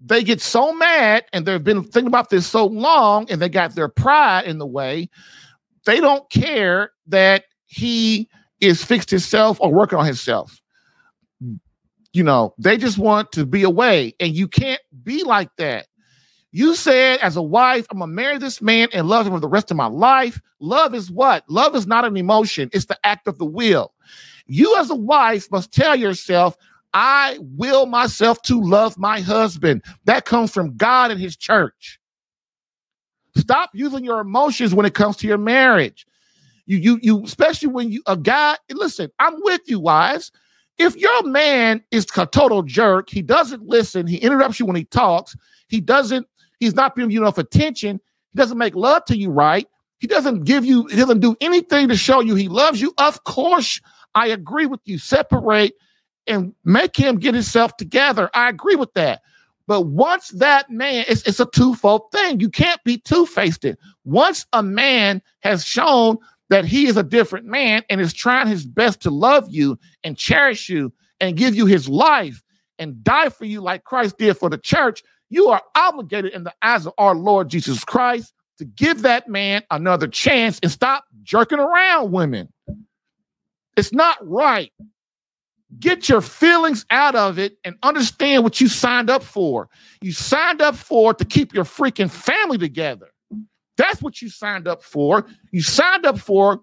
they get so mad and they've been thinking about this so long and they got their pride in the way. They don't care that he is fixed himself or working on himself. You know, they just want to be away. And you can't be like that. You said, as a wife, I'm gonna marry this man and love him for the rest of my life. Love is what? Love is not an emotion, it's the act of the will. You, as a wife, must tell yourself, I will myself to love my husband. That comes from God and his church. Stop using your emotions when it comes to your marriage. You, you, you, especially when you, a guy, listen, I'm with you, wives. If your man is a total jerk, he doesn't listen, he interrupts you when he talks, he doesn't, he's not giving you enough attention, he doesn't make love to you right, he doesn't give you, he doesn't do anything to show you he loves you. Of course, I agree with you. Separate and make him get himself together. I agree with that. But once that man, it's, it's a twofold thing. You can't be two faced. Once a man has shown that he is a different man and is trying his best to love you and cherish you and give you his life and die for you like Christ did for the church, you are obligated in the eyes of our Lord Jesus Christ to give that man another chance and stop jerking around women. It's not right. Get your feelings out of it and understand what you signed up for. You signed up for to keep your freaking family together. That's what you signed up for. You signed up for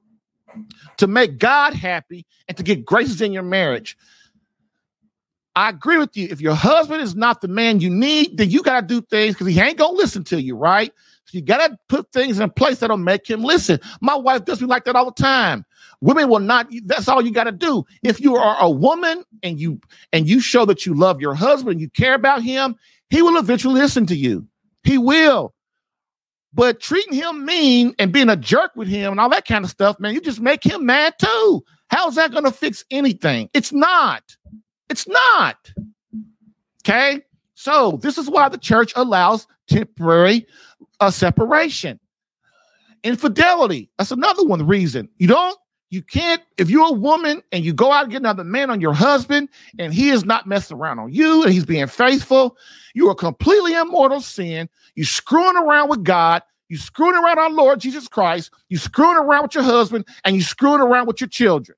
to make God happy and to get graces in your marriage. I agree with you. If your husband is not the man you need, then you got to do things because he ain't going to listen to you, right? So you got to put things in place that'll make him listen. My wife does me like that all the time. Women will not, that's all you got to do. If you are a woman and you, and you show that you love your husband, you care about him, he will eventually listen to you. He will. But treating him mean and being a jerk with him and all that kind of stuff, man, you just make him mad too. How's that going to fix anything? It's not. It's not. Okay. So this is why the church allows temporary uh, separation. Infidelity. That's another one reason. You don't, you can't, if you're a woman and you go out and get another man on your husband and he is not messing around on you and he's being faithful, you are completely in mortal sin. You're screwing around with God. You're screwing around our Lord Jesus Christ. You're screwing around with your husband and you're screwing around with your children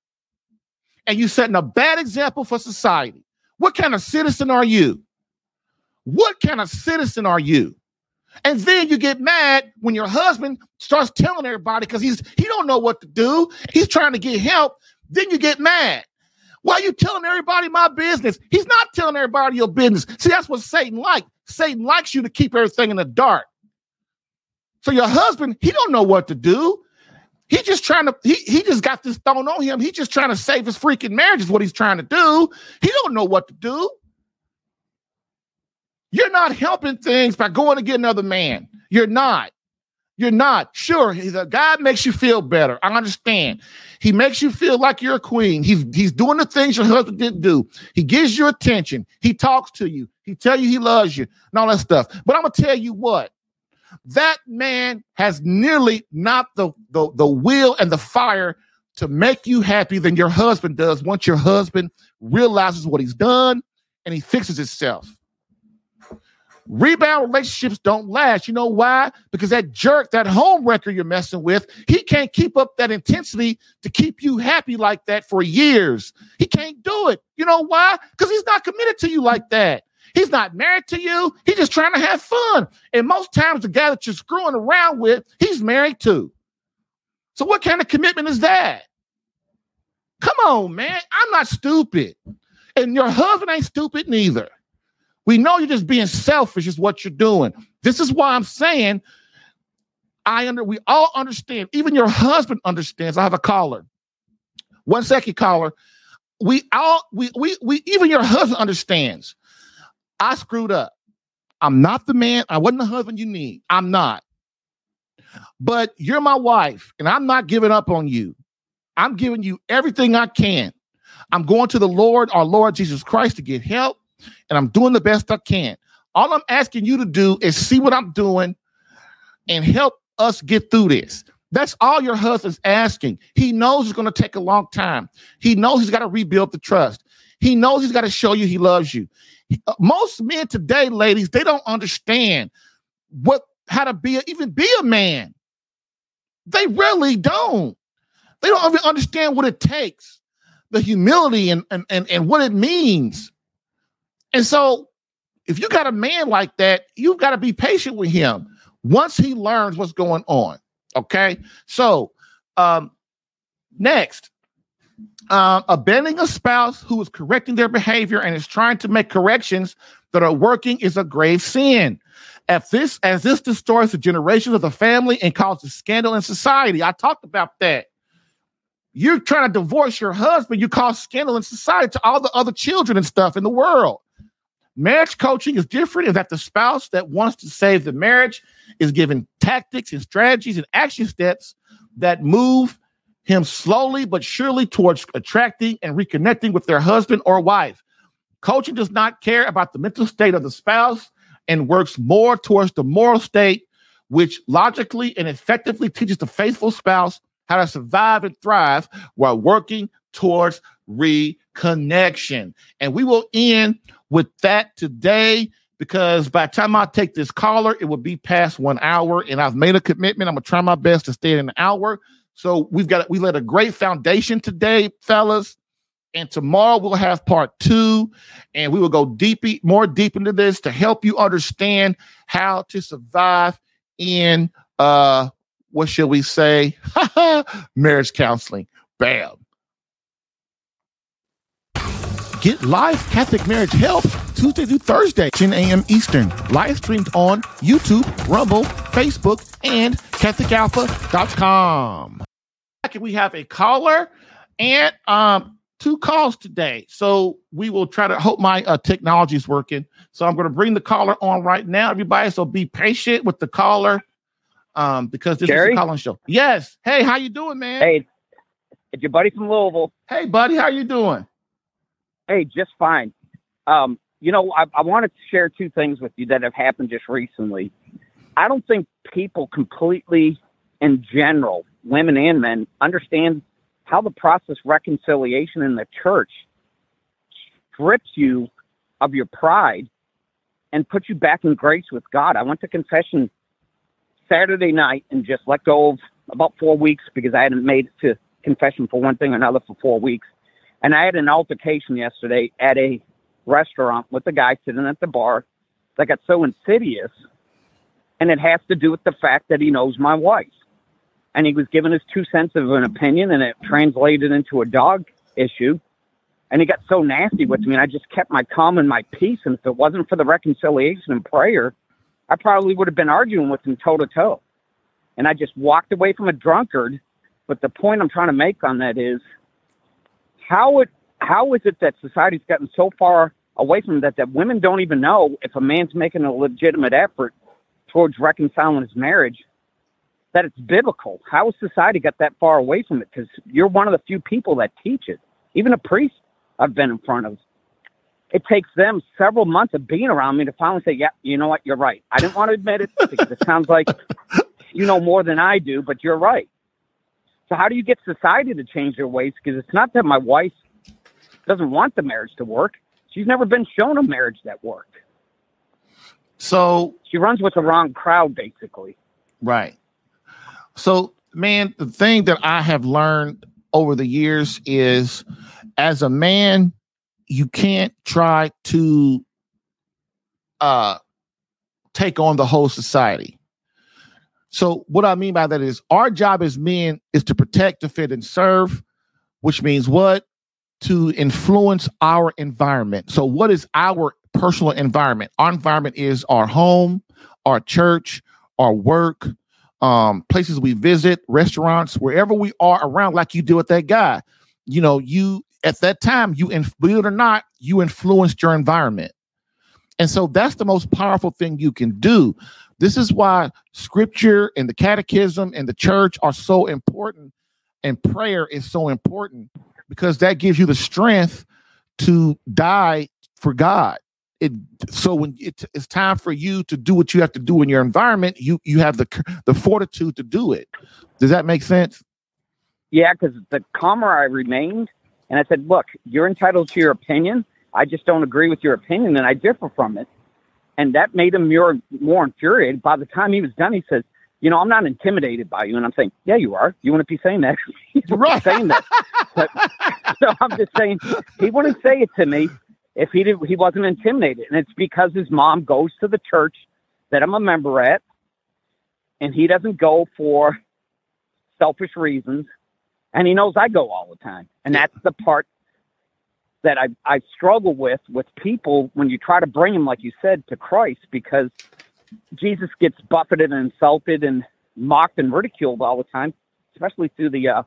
and you're setting a bad example for society. What kind of citizen are you? What kind of citizen are you? And then you get mad when your husband starts telling everybody because he's he don't know what to do. He's trying to get help. Then you get mad. Why are you telling everybody my business? He's not telling everybody your business. See, that's what Satan like. Satan likes you to keep everything in the dark. So your husband, he don't know what to do. He just trying to he he just got this thrown on him. He just trying to save his freaking marriage is what he's trying to do. He don't know what to do. You're not helping things by going to get another man. You're not. You're not. Sure, guy makes you feel better. I understand. He makes you feel like you're a queen. He's he's doing the things your husband didn't do. He gives you attention. He talks to you. He tell you he loves you and all that stuff. But I'm gonna tell you what that man has nearly not the, the, the will and the fire to make you happy than your husband does once your husband realizes what he's done and he fixes himself. Rebound relationships don't last. You know why? Because that jerk, that home wrecker you're messing with, he can't keep up that intensity to keep you happy like that for years. He can't do it. You know why? Because he's not committed to you like that. He's not married to you. He's just trying to have fun. And most times, the guy that you're screwing around with, he's married too. So, what kind of commitment is that? Come on, man. I'm not stupid. And your husband ain't stupid neither. We know you're just being selfish, is what you're doing. This is why I'm saying I under we all understand, even your husband understands. I have a caller. One second, caller. We all we we we even your husband understands I screwed up. I'm not the man. I wasn't the husband you need. I'm not. But you're my wife, and I'm not giving up on you. I'm giving you everything I can. I'm going to the Lord, our Lord Jesus Christ, to get help, and I'm doing the best I can. All I'm asking you to do is see what I'm doing and help us get through this. That's all your husband's asking. He knows it's going to take a long time. He knows he's got to rebuild the trust. He knows he's got to show you he loves you. Uh, most men today, ladies, they don't understand what how to be a, even be a man. They really don't. They don't even understand what it takes, the humility and and and, and what it means. And so, if you got a man like that, you've got to be patient with him once he learns what's going on. Okay. So, um, next, um, abandoning a spouse who is correcting their behavior and is trying to make corrections that are working is a grave sin. If this, as this destroys the generations of the family and causes scandal in society, I talked about that. You're trying to divorce your husband, you cause scandal in society to all the other children and stuff in the world. Marriage coaching is different in that the spouse that wants to save the marriage is given tactics and strategies and action steps that move him slowly but surely towards attracting and reconnecting with their husband or wife. Coaching does not care about the mental state of the spouse and works more towards the moral state, which logically and effectively teaches the faithful spouse how to survive and thrive while working towards reconnection. And we will end with that today because by the time I take this caller, it will be past one hour. And I've made a commitment. I'm to try my best to stay in an hour. So we've got we laid a great foundation today, fellas. And tomorrow we'll have part two, and we will go deep, more deep into this to help you understand how to survive in uh what shall we say? marriage counseling. Bam. Get live Catholic marriage help Tuesday through Thursday, 10 a.m. Eastern. Live streamed on YouTube, Rumble, Facebook, and CatholicAlpha.com. We have a caller and um, two calls today. So we will try to hope my uh, technology is working. So I'm going to bring the caller on right now, everybody. So be patient with the caller um, because this Jerry? is a calling show. Yes. Hey, how you doing, man? Hey, it's your buddy from Louisville. Hey, buddy, how you doing? Hey, just fine. Um, you know, I, I wanted to share two things with you that have happened just recently. I don't think people completely, in general, women and men, understand how the process reconciliation in the church strips you of your pride and puts you back in grace with God. I went to confession Saturday night and just let go of about four weeks because I hadn't made it to confession for one thing or another for four weeks. And I had an altercation yesterday at a restaurant with a guy sitting at the bar that got so insidious. And it has to do with the fact that he knows my wife. And he was giving his two cents of an opinion, and it translated into a dog issue. And he got so nasty with me, and I just kept my calm and my peace. And if it wasn't for the reconciliation and prayer, I probably would have been arguing with him toe to toe. And I just walked away from a drunkard. But the point I'm trying to make on that is how it how is it that society's gotten so far away from that that women don't even know if a man's making a legitimate effort towards reconciling his marriage that it's biblical. How has society got that far away from it? Because you're one of the few people that teach it. Even a priest I've been in front of. It takes them several months of being around me to finally say, "Yeah, you know what? You're right." I didn't want to admit it because it sounds like you know more than I do, but you're right. So how do you get society to change their ways? Because it's not that my wife doesn't want the marriage to work. She's never been shown a marriage that worked. So she runs with the wrong crowd, basically. Right. So, man, the thing that I have learned over the years is as a man, you can't try to uh take on the whole society. So what I mean by that is our job as men is to protect, defend, and serve, which means what? to influence our environment. So, what is our personal environment? Our environment is our home, our church, our work, um, places we visit, restaurants, wherever we are around, like you do with that guy. You know, you at that time, you believe it or not, you influenced your environment. And so that's the most powerful thing you can do. This is why scripture and the catechism and the church are so important, and prayer is so important because that gives you the strength to die for God. It so when it, it's time for you to do what you have to do in your environment, you you have the the fortitude to do it. Does that make sense? Yeah, because the calmer I remained, and I said, "Look, you're entitled to your opinion. I just don't agree with your opinion, and I differ from it." And that made him more more infuriated. By the time he was done, he says, you know, I'm not intimidated by you. And I'm saying, yeah, you are. You wouldn't be saying that. right. saying that. But, so I'm just saying, he wouldn't say it to me if he did, he wasn't intimidated. And it's because his mom goes to the church that I'm a member at, and he doesn't go for selfish reasons. And he knows I go all the time. And that's the part that I, I struggle with with people when you try to bring them, like you said, to Christ, because – Jesus gets buffeted and insulted and mocked and ridiculed all the time, especially through the uh,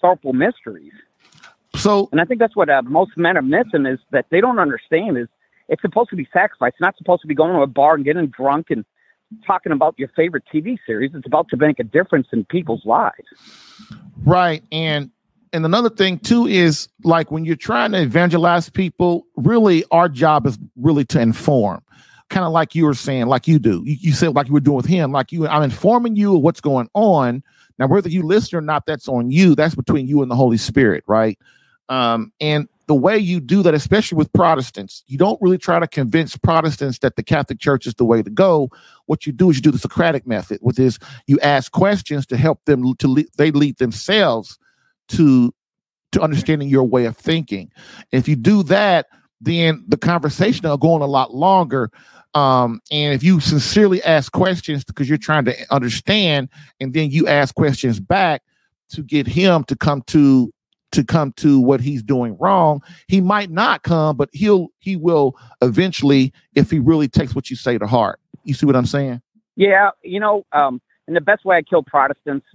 sorrowful mysteries. So, and I think that's what uh, most men are missing is that they don't understand is it's supposed to be sacrifice. It's not supposed to be going to a bar and getting drunk and talking about your favorite TV series. It's about to make a difference in people's lives. Right, and and another thing too is like when you're trying to evangelize people, really our job is really to inform kind of like you were saying, like you do. You, you said like you were doing with him, like you. I'm informing you of what's going on. Now, whether you listen or not, that's on you. That's between you and the Holy Spirit, right? Um, and the way you do that, especially with Protestants, you don't really try to convince Protestants that the Catholic Church is the way to go. What you do is you do the Socratic method, which is you ask questions to help them to lead, they lead themselves to to understanding your way of thinking. If you do that, then the conversation will go on a lot longer um, and if you sincerely ask questions because you're trying to understand, and then you ask questions back to get him to come to to come to what he's doing wrong. He might not come, but he'll he will eventually if he really takes what you say to heart. You see what I'm saying? Yeah, you know, um, and the best way I kill Protestants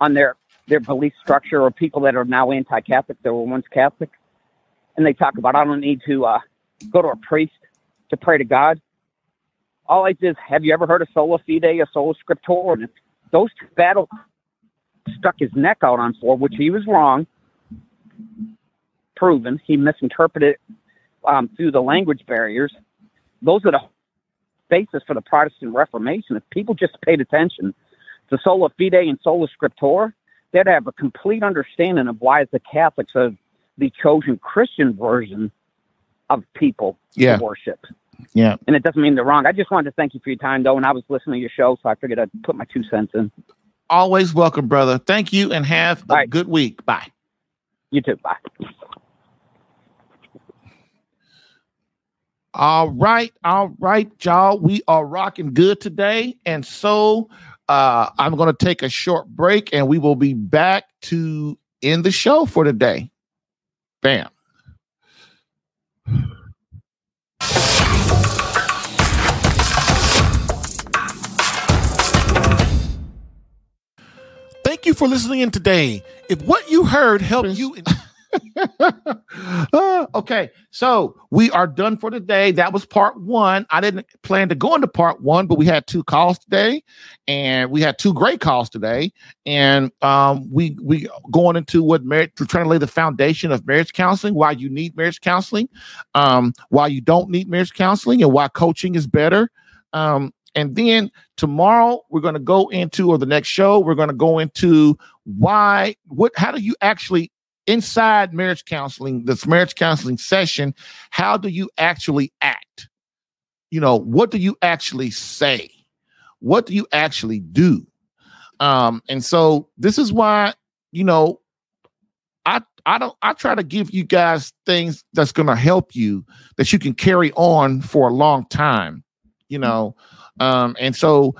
on their their belief structure or people that are now anti-Catholic that were once Catholic, and they talk about I don't need to uh, go to a priest to pray to God. All I did is, have you ever heard of sola fide or sola scriptura? And those two battle stuck his neck out on for, which he was wrong, proven. He misinterpreted um, through the language barriers. Those are the basis for the Protestant Reformation. If people just paid attention to sola fide and sola scriptura, they'd have a complete understanding of why the Catholics are the chosen Christian version of people Yeah. to worship. Yeah. And it doesn't mean they're wrong. I just wanted to thank you for your time, though. And I was listening to your show, so I figured I'd put my two cents in. Always welcome, brother. Thank you and have a Bye. good week. Bye. You too. Bye. All right, all right, y'all. We are rocking good today. And so uh I'm gonna take a short break and we will be back to end the show for today. Bam. Thank you for listening in today. If what you heard helped you in- Uh, okay, so we are done for today. That was part one. I didn't plan to go into part one, but we had two calls today, and we had two great calls today. And um, we we going into what marriage. We're trying to lay the foundation of marriage counseling. Why you need marriage counseling, um, why you don't need marriage counseling, and why coaching is better. Um, and then tomorrow we're going to go into, or the next show we're going to go into why what how do you actually inside marriage counseling, this marriage counseling session, how do you actually act? You know, what do you actually say? What do you actually do? Um, and so this is why, you know, I I don't I try to give you guys things that's gonna help you that you can carry on for a long time, you know. Um, and so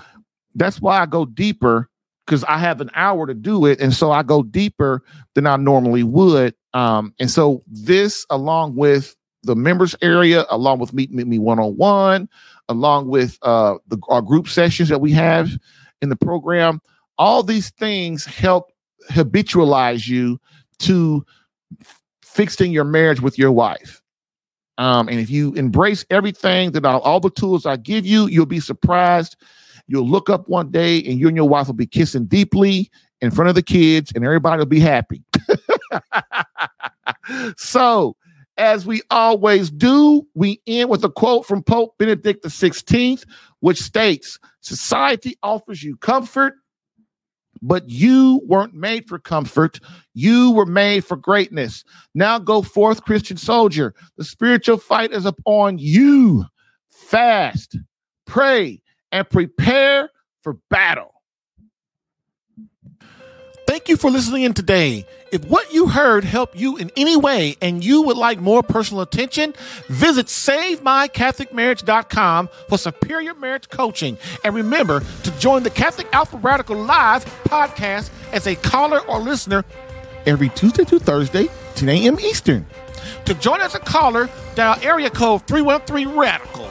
that's why I go deeper because I have an hour to do it, and so I go deeper than I normally would. Um, and so this, along with the members area, along with Meet Meet Me One on One, along with uh, the our group sessions that we have in the program, all these things help habitualize you to fixing your marriage with your wife. Um, and if you embrace everything that I, all the tools I give you, you'll be surprised You'll look up one day and you and your wife will be kissing deeply in front of the kids and everybody will be happy. so, as we always do, we end with a quote from Pope Benedict XVI, which states Society offers you comfort, but you weren't made for comfort. You were made for greatness. Now go forth, Christian soldier. The spiritual fight is upon you. Fast, pray, and prepare for battle. Thank you for listening in today. If what you heard helped you in any way and you would like more personal attention, visit SaveMyCatholicMarriage.com for superior marriage coaching. And remember to join the Catholic Alpha Radical Live podcast as a caller or listener every Tuesday to Thursday, 10 a.m. Eastern. To join as a caller, dial area code 313 Radical.